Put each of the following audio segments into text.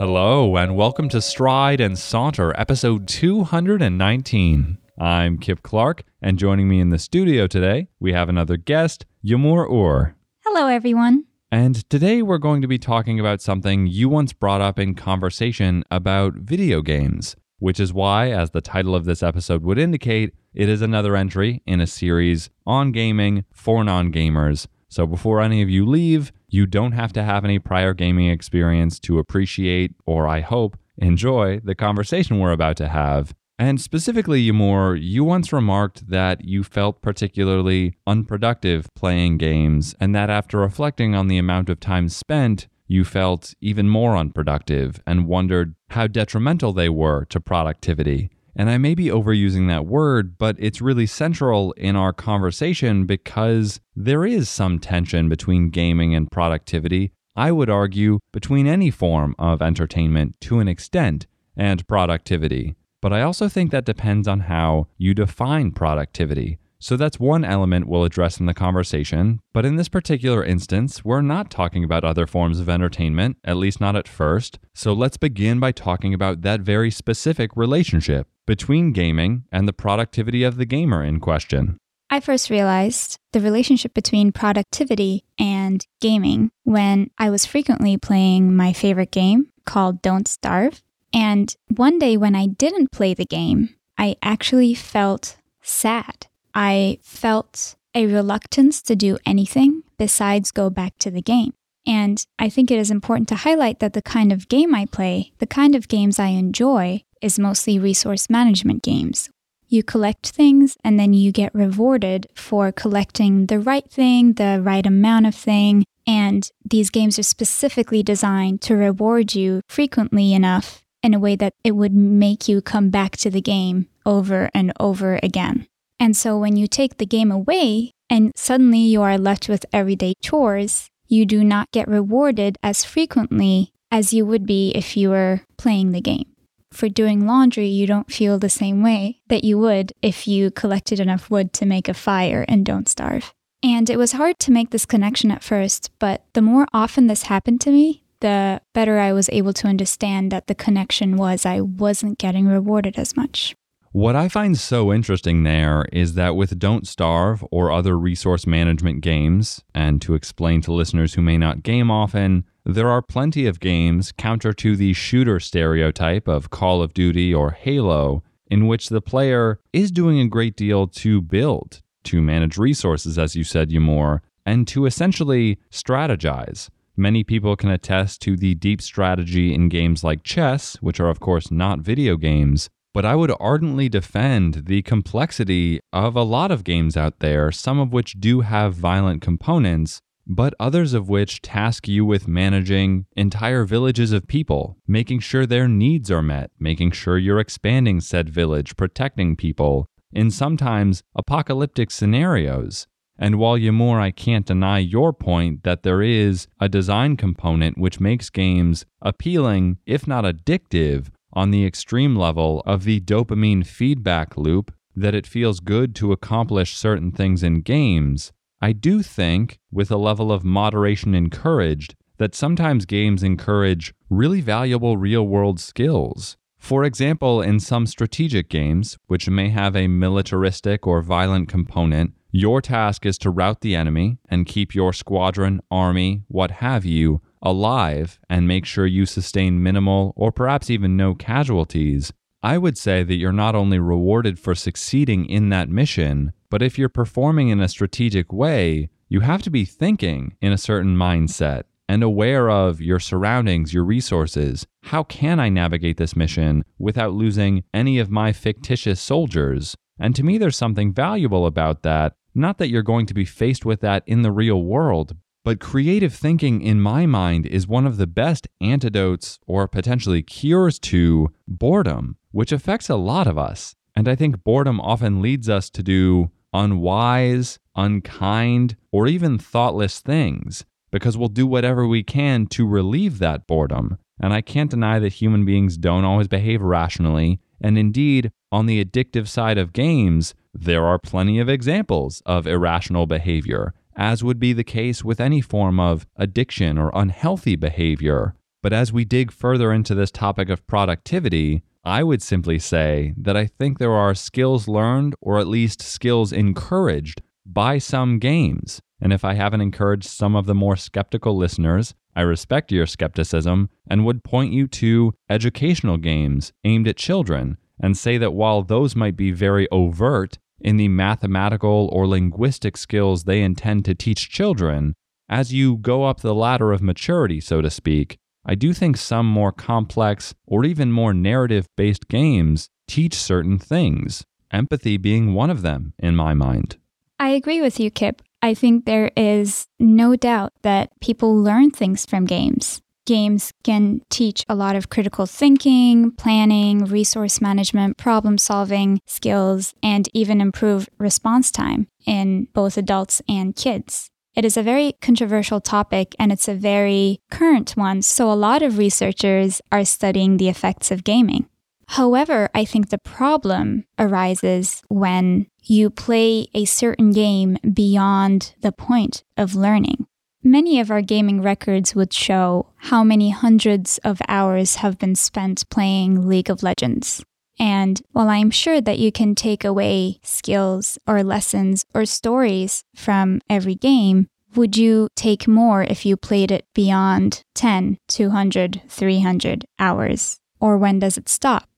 Hello, and welcome to Stride and Saunter, episode 219. I'm Kip Clark, and joining me in the studio today, we have another guest, Yamur Ur. Hello, everyone. And today we're going to be talking about something you once brought up in conversation about video games, which is why, as the title of this episode would indicate, it is another entry in a series on gaming for non gamers. So before any of you leave, you don't have to have any prior gaming experience to appreciate, or I hope, enjoy the conversation we're about to have. And specifically, Yamur, you once remarked that you felt particularly unproductive playing games, and that after reflecting on the amount of time spent, you felt even more unproductive and wondered how detrimental they were to productivity. And I may be overusing that word, but it's really central in our conversation because there is some tension between gaming and productivity. I would argue between any form of entertainment to an extent and productivity. But I also think that depends on how you define productivity. So that's one element we'll address in the conversation. But in this particular instance, we're not talking about other forms of entertainment, at least not at first. So let's begin by talking about that very specific relationship between gaming and the productivity of the gamer in question. I first realized the relationship between productivity and gaming when I was frequently playing my favorite game called Don't Starve. And one day when I didn't play the game, I actually felt sad. I felt a reluctance to do anything besides go back to the game. And I think it is important to highlight that the kind of game I play, the kind of games I enjoy, is mostly resource management games. You collect things and then you get rewarded for collecting the right thing, the right amount of thing. And these games are specifically designed to reward you frequently enough in a way that it would make you come back to the game over and over again. And so when you take the game away and suddenly you are left with everyday chores, you do not get rewarded as frequently as you would be if you were playing the game. For doing laundry, you don't feel the same way that you would if you collected enough wood to make a fire and don't starve. And it was hard to make this connection at first, but the more often this happened to me, the better I was able to understand that the connection was I wasn't getting rewarded as much. What I find so interesting there is that with Don't Starve or other resource management games, and to explain to listeners who may not game often, there are plenty of games counter to the shooter stereotype of Call of Duty or Halo, in which the player is doing a great deal to build, to manage resources, as you said, Yamur, and to essentially strategize. Many people can attest to the deep strategy in games like chess, which are, of course, not video games. But I would ardently defend the complexity of a lot of games out there, some of which do have violent components, but others of which task you with managing entire villages of people, making sure their needs are met, making sure you're expanding said village, protecting people, in sometimes apocalyptic scenarios. And while Yamur, I can't deny your point that there is a design component which makes games appealing, if not addictive, on the extreme level of the dopamine feedback loop, that it feels good to accomplish certain things in games, I do think, with a level of moderation encouraged, that sometimes games encourage really valuable real world skills. For example, in some strategic games, which may have a militaristic or violent component, your task is to rout the enemy and keep your squadron, army, what have you, alive and make sure you sustain minimal or perhaps even no casualties. I would say that you're not only rewarded for succeeding in that mission, but if you're performing in a strategic way, you have to be thinking in a certain mindset and aware of your surroundings, your resources. How can I navigate this mission without losing any of my fictitious soldiers? And to me, there's something valuable about that not that you're going to be faced with that in the real world, but creative thinking, in my mind, is one of the best antidotes or potentially cures to boredom, which affects a lot of us. And I think boredom often leads us to do unwise, unkind, or even thoughtless things because we'll do whatever we can to relieve that boredom. And I can't deny that human beings don't always behave rationally. And indeed, on the addictive side of games, there are plenty of examples of irrational behavior, as would be the case with any form of addiction or unhealthy behavior. But as we dig further into this topic of productivity, I would simply say that I think there are skills learned, or at least skills encouraged, by some games. And if I haven't encouraged some of the more skeptical listeners, I respect your skepticism and would point you to educational games aimed at children and say that while those might be very overt in the mathematical or linguistic skills they intend to teach children, as you go up the ladder of maturity, so to speak, I do think some more complex or even more narrative based games teach certain things, empathy being one of them in my mind. I agree with you, Kip. I think there is no doubt that people learn things from games. Games can teach a lot of critical thinking, planning, resource management, problem solving skills, and even improve response time in both adults and kids. It is a very controversial topic and it's a very current one, so a lot of researchers are studying the effects of gaming. However, I think the problem arises when you play a certain game beyond the point of learning. Many of our gaming records would show how many hundreds of hours have been spent playing League of Legends. And while I'm sure that you can take away skills or lessons or stories from every game, would you take more if you played it beyond 10, 200, 300 hours? Or when does it stop?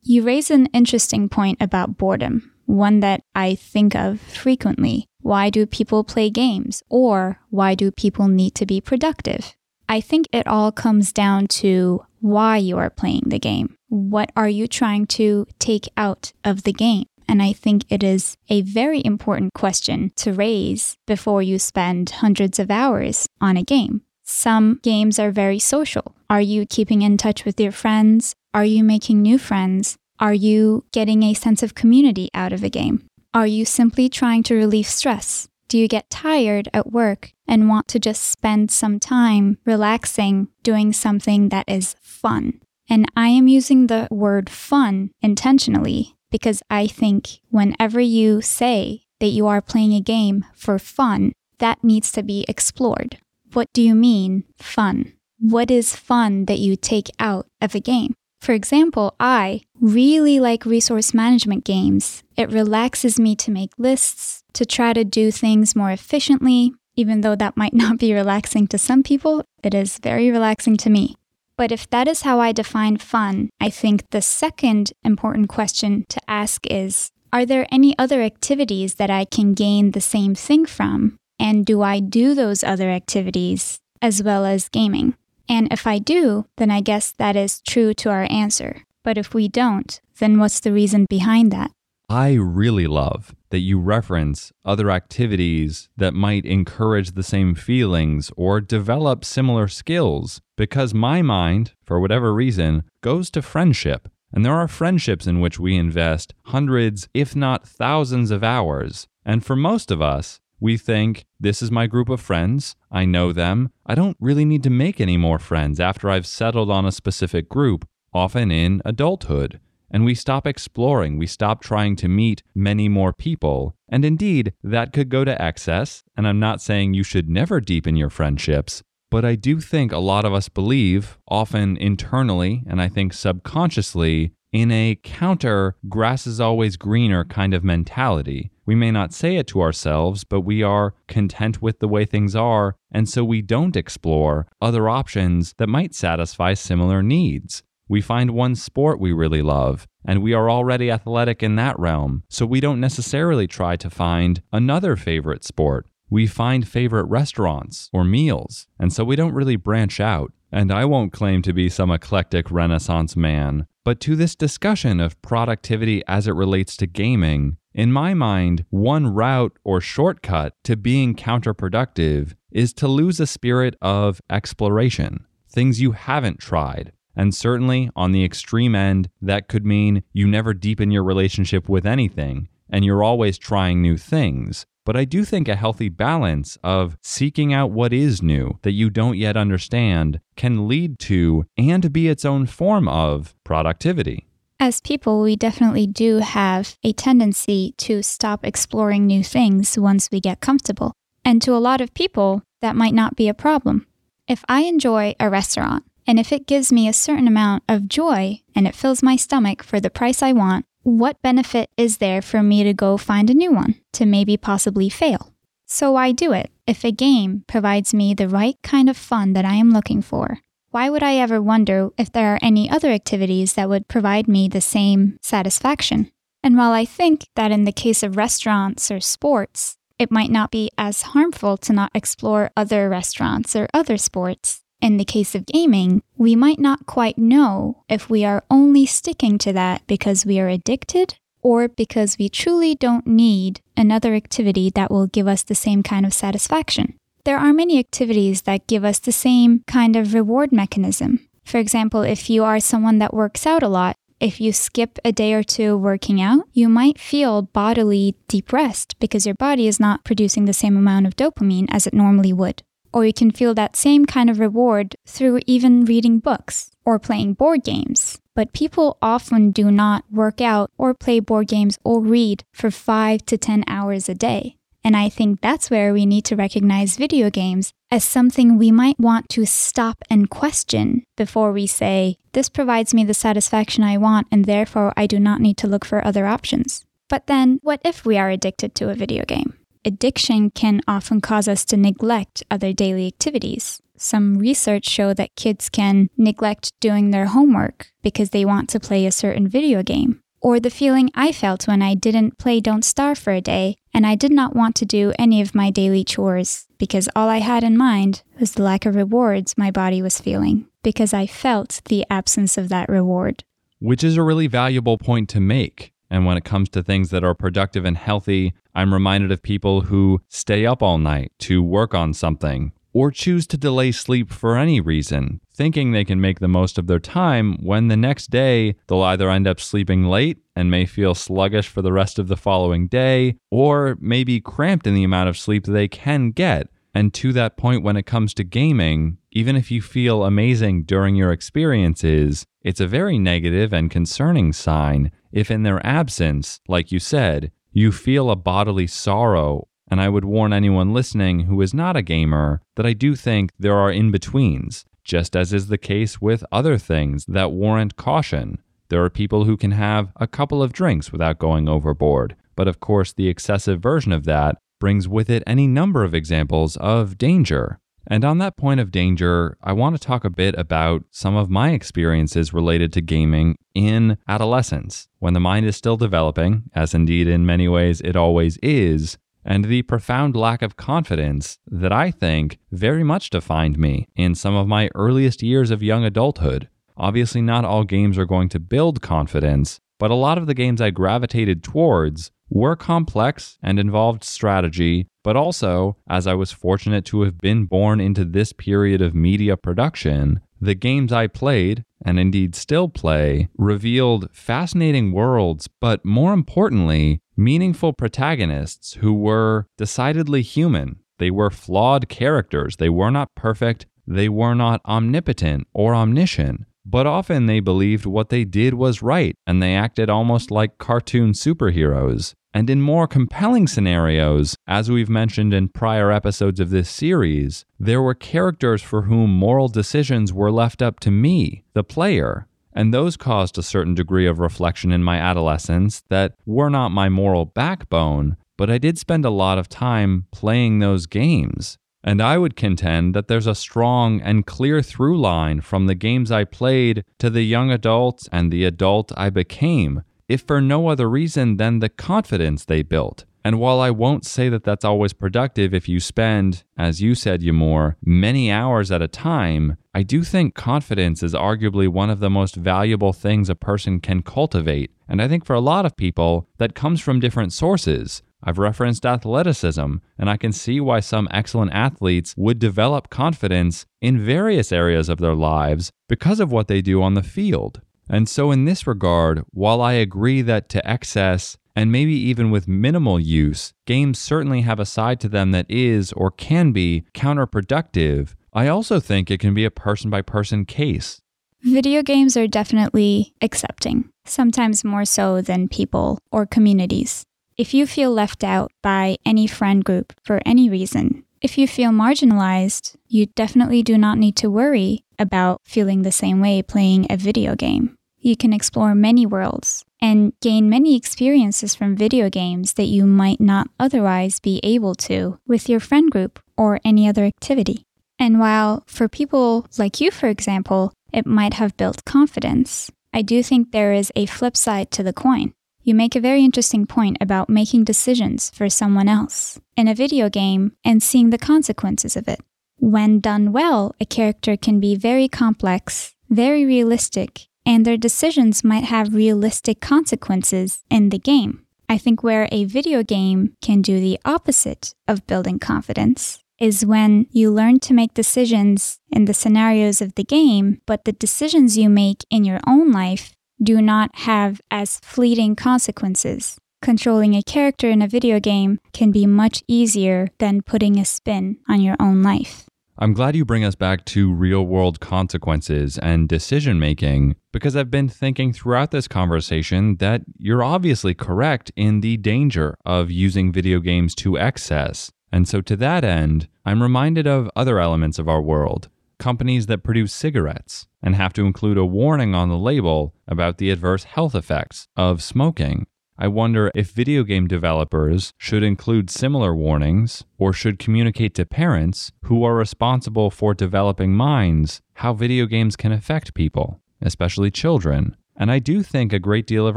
You raise an interesting point about boredom, one that I think of frequently. Why do people play games? Or why do people need to be productive? I think it all comes down to why you are playing the game. What are you trying to take out of the game? And I think it is a very important question to raise before you spend hundreds of hours on a game. Some games are very social. Are you keeping in touch with your friends? Are you making new friends? Are you getting a sense of community out of a game? Are you simply trying to relieve stress? Do you get tired at work and want to just spend some time relaxing, doing something that is fun? And I am using the word fun intentionally because I think whenever you say that you are playing a game for fun, that needs to be explored. What do you mean, fun? What is fun that you take out of a game? For example, I really like resource management games. It relaxes me to make lists, to try to do things more efficiently. Even though that might not be relaxing to some people, it is very relaxing to me. But if that is how I define fun, I think the second important question to ask is Are there any other activities that I can gain the same thing from? And do I do those other activities as well as gaming? And if I do, then I guess that is true to our answer. But if we don't, then what's the reason behind that? I really love that you reference other activities that might encourage the same feelings or develop similar skills because my mind, for whatever reason, goes to friendship. And there are friendships in which we invest hundreds, if not thousands, of hours. And for most of us, we think, this is my group of friends. I know them. I don't really need to make any more friends after I've settled on a specific group, often in adulthood. And we stop exploring, we stop trying to meet many more people. And indeed, that could go to excess. And I'm not saying you should never deepen your friendships, but I do think a lot of us believe, often internally and I think subconsciously, in a counter grass is always greener kind of mentality. We may not say it to ourselves, but we are content with the way things are, and so we don't explore other options that might satisfy similar needs. We find one sport we really love, and we are already athletic in that realm, so we don't necessarily try to find another favorite sport. We find favorite restaurants or meals, and so we don't really branch out. And I won't claim to be some eclectic Renaissance man, but to this discussion of productivity as it relates to gaming, in my mind, one route or shortcut to being counterproductive is to lose a spirit of exploration, things you haven't tried. And certainly on the extreme end, that could mean you never deepen your relationship with anything and you're always trying new things. But I do think a healthy balance of seeking out what is new that you don't yet understand can lead to and be its own form of productivity. As people, we definitely do have a tendency to stop exploring new things once we get comfortable. And to a lot of people, that might not be a problem. If I enjoy a restaurant And if it gives me a certain amount of joy and it fills my stomach for the price I want, what benefit is there for me to go find a new one to maybe possibly fail? So I do it if a game provides me the right kind of fun that I am looking for. Why would I ever wonder if there are any other activities that would provide me the same satisfaction? And while I think that in the case of restaurants or sports, it might not be as harmful to not explore other restaurants or other sports, in the case of gaming, we might not quite know if we are only sticking to that because we are addicted or because we truly don't need another activity that will give us the same kind of satisfaction. There are many activities that give us the same kind of reward mechanism. For example, if you are someone that works out a lot, if you skip a day or two working out, you might feel bodily depressed because your body is not producing the same amount of dopamine as it normally would. Or you can feel that same kind of reward through even reading books or playing board games. But people often do not work out or play board games or read for 5 to 10 hours a day. And I think that's where we need to recognize video games as something we might want to stop and question before we say, this provides me the satisfaction I want, and therefore I do not need to look for other options. But then, what if we are addicted to a video game? Addiction can often cause us to neglect other daily activities. Some research show that kids can neglect doing their homework because they want to play a certain video game or the feeling I felt when I didn't play Don't Starve for a day and I did not want to do any of my daily chores because all I had in mind was the lack of rewards my body was feeling because I felt the absence of that reward. Which is a really valuable point to make. And when it comes to things that are productive and healthy, I'm reminded of people who stay up all night to work on something or choose to delay sleep for any reason, thinking they can make the most of their time when the next day they'll either end up sleeping late and may feel sluggish for the rest of the following day, or may be cramped in the amount of sleep they can get. And to that point, when it comes to gaming, even if you feel amazing during your experiences, it's a very negative and concerning sign if, in their absence, like you said, you feel a bodily sorrow and I would warn anyone listening who is not a gamer that I do think there are in betweens, just as is the case with other things that warrant caution. There are people who can have a couple of drinks without going overboard, but of course, the excessive version of that brings with it any number of examples of danger. And on that point of danger, I want to talk a bit about some of my experiences related to gaming in adolescence, when the mind is still developing, as indeed in many ways it always is, and the profound lack of confidence that I think very much defined me in some of my earliest years of young adulthood. Obviously, not all games are going to build confidence, but a lot of the games I gravitated towards were complex and involved strategy, but also, as I was fortunate to have been born into this period of media production, the games I played, and indeed still play, revealed fascinating worlds, but more importantly, meaningful protagonists who were decidedly human. They were flawed characters. They were not perfect. They were not omnipotent or omniscient. But often they believed what they did was right, and they acted almost like cartoon superheroes. And in more compelling scenarios, as we've mentioned in prior episodes of this series, there were characters for whom moral decisions were left up to me, the player. And those caused a certain degree of reflection in my adolescence that were not my moral backbone, but I did spend a lot of time playing those games. And I would contend that there's a strong and clear through line from the games I played to the young adults and the adult I became if for no other reason than the confidence they built. And while I won't say that that's always productive if you spend, as you said, Yamur, many hours at a time, I do think confidence is arguably one of the most valuable things a person can cultivate. And I think for a lot of people, that comes from different sources. I've referenced athleticism, and I can see why some excellent athletes would develop confidence in various areas of their lives because of what they do on the field. And so, in this regard, while I agree that to excess and maybe even with minimal use, games certainly have a side to them that is or can be counterproductive, I also think it can be a person by person case. Video games are definitely accepting, sometimes more so than people or communities. If you feel left out by any friend group for any reason, If you feel marginalized, you definitely do not need to worry about feeling the same way playing a video game. You can explore many worlds and gain many experiences from video games that you might not otherwise be able to with your friend group or any other activity. And while for people like you, for example, it might have built confidence, I do think there is a flip side to the coin. You make a very interesting point about making decisions for someone else in a video game and seeing the consequences of it. When done well, a character can be very complex, very realistic, and their decisions might have realistic consequences in the game. I think where a video game can do the opposite of building confidence is when you learn to make decisions in the scenarios of the game, but the decisions you make in your own life do not have as fleeting consequences. Controlling a character in a video game can be much easier than putting a spin on your own life. I'm glad you bring us back to real world consequences and decision making because I've been thinking throughout this conversation that you're obviously correct in the danger of using video games to excess. And so, to that end, I'm reminded of other elements of our world companies that produce cigarettes and have to include a warning on the label about the adverse health effects of smoking. I wonder if video game developers should include similar warnings or should communicate to parents who are responsible for developing minds how video games can affect people, especially children. And I do think a great deal of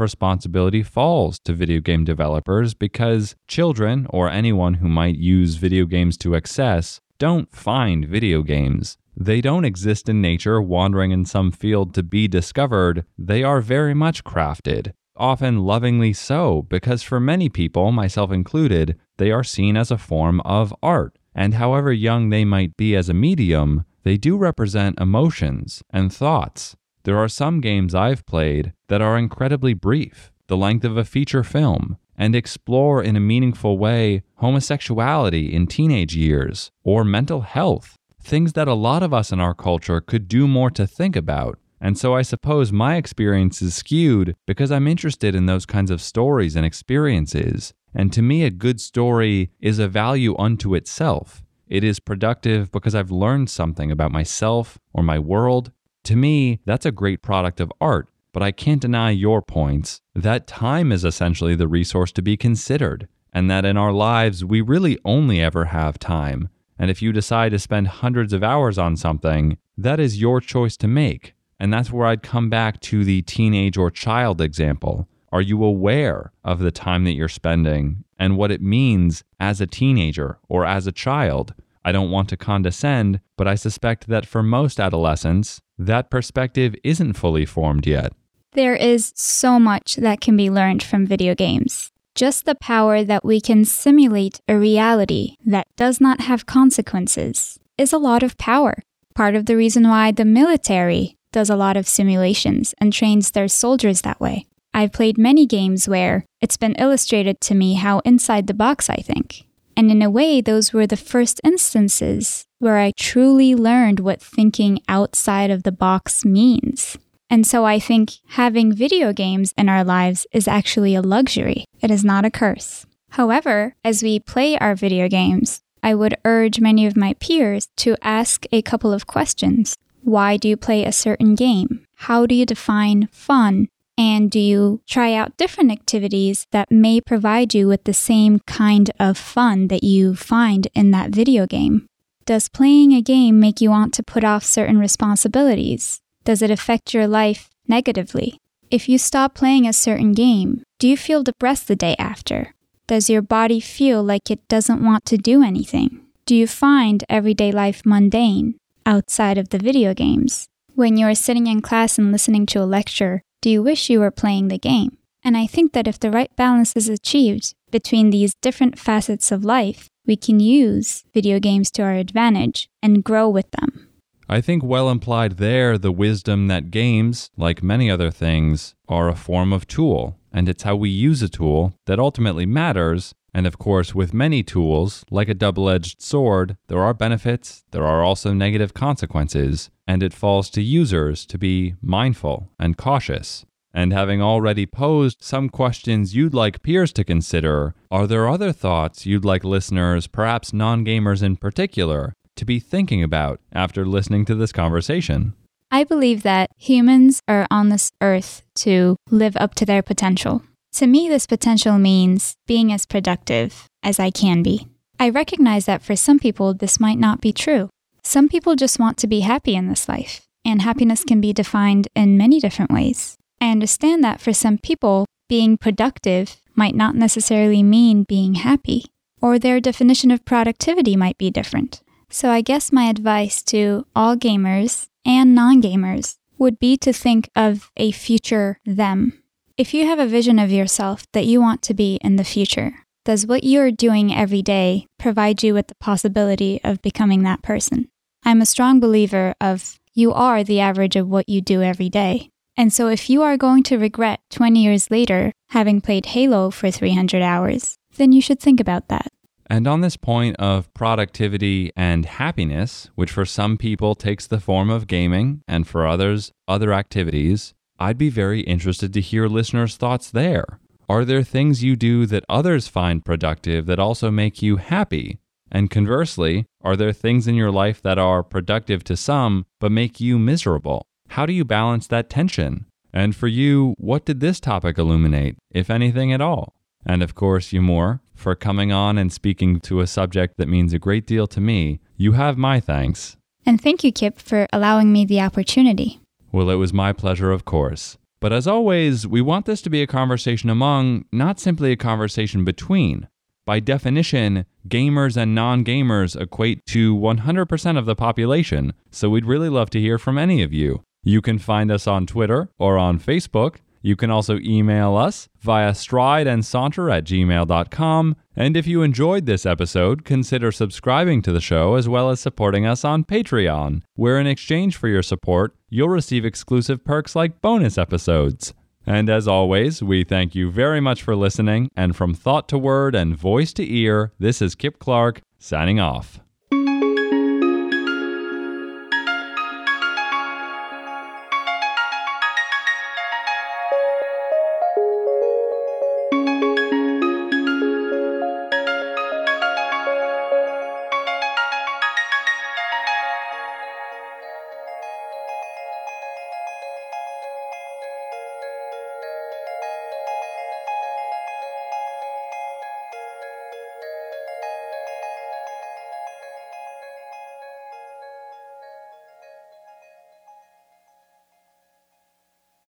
responsibility falls to video game developers because children or anyone who might use video games to excess don't find video games. They don't exist in nature wandering in some field to be discovered. They are very much crafted, often lovingly so, because for many people, myself included, they are seen as a form of art. And however young they might be as a medium, they do represent emotions and thoughts. There are some games I've played that are incredibly brief, the length of a feature film, and explore in a meaningful way homosexuality in teenage years or mental health things that a lot of us in our culture could do more to think about. And so I suppose my experience is skewed because I'm interested in those kinds of stories and experiences. And to me, a good story is a value unto itself. It is productive because I've learned something about myself or my world. To me, that's a great product of art. But I can't deny your points that time is essentially the resource to be considered, and that in our lives, we really only ever have time. And if you decide to spend hundreds of hours on something, that is your choice to make. And that's where I'd come back to the teenage or child example. Are you aware of the time that you're spending and what it means as a teenager or as a child? I don't want to condescend, but I suspect that for most adolescents, that perspective isn't fully formed yet. There is so much that can be learned from video games just the power that we can simulate a reality that does not have consequences is a lot of power. Part of the reason why the military does a lot of simulations and trains their soldiers that way. I've played many games where it's been illustrated to me how inside the box I think. And in a way, those were the first instances where I truly learned what thinking outside of the box means. And so I think having video games in our lives is actually a luxury. It is not a curse. However, as we play our video games, I would urge many of my peers to ask a couple of questions. Why do you play a certain game? How do you define fun? And do you try out different activities that may provide you with the same kind of fun that you find in that video game? Does playing a game make you want to put off certain responsibilities? Does it affect your life negatively? If you stop playing a certain game, do you feel depressed the day after? Does your body feel like it doesn't want to do anything? Do you find everyday life mundane outside of the video games? When you're sitting in class and listening to a lecture, do you wish you were playing the game? And I think that if the right balance is achieved between these different facets of life, we can use video games to our advantage and grow with them. I think well implied there the wisdom that games, like many other things, are a form of tool, and it's how we use a tool that ultimately matters. And of course, with many tools, like a double edged sword, there are benefits, there are also negative consequences, and it falls to users to be mindful and cautious. And having already posed some questions you'd like peers to consider, are there other thoughts you'd like listeners, perhaps non gamers in particular, to be thinking about after listening to this conversation? I believe that humans are on this earth to live up to their potential. To me, this potential means being as productive as I can be. I recognize that for some people, this might not be true. Some people just want to be happy in this life, and happiness can be defined in many different ways. I understand that for some people, being productive might not necessarily mean being happy, or their definition of productivity might be different. So I guess my advice to all gamers and non gamers would be to think of a future them. If you have a vision of yourself that you want to be in the future, does what you are doing every day provide you with the possibility of becoming that person? I'm a strong believer of you are the average of what you do every day. And so if you are going to regret 20 years later having played Halo for 300 hours, then you should think about that. And on this point of productivity and happiness, which for some people takes the form of gaming and for others, other activities, I'd be very interested to hear listeners' thoughts there. Are there things you do that others find productive that also make you happy? And conversely, are there things in your life that are productive to some but make you miserable? How do you balance that tension? And for you, what did this topic illuminate, if anything at all? And of course, Yamur for coming on and speaking to a subject that means a great deal to me. You have my thanks. And thank you, Kip, for allowing me the opportunity. Well, it was my pleasure, of course. But as always, we want this to be a conversation among, not simply a conversation between. By definition, gamers and non gamers equate to 100% of the population, so we'd really love to hear from any of you. You can find us on Twitter or on Facebook you can also email us via strideandsaunter at gmail.com. And if you enjoyed this episode, consider subscribing to the show as well as supporting us on Patreon, where in exchange for your support, you'll receive exclusive perks like bonus episodes. And as always, we thank you very much for listening. And from thought to word and voice to ear, this is Kip Clark signing off.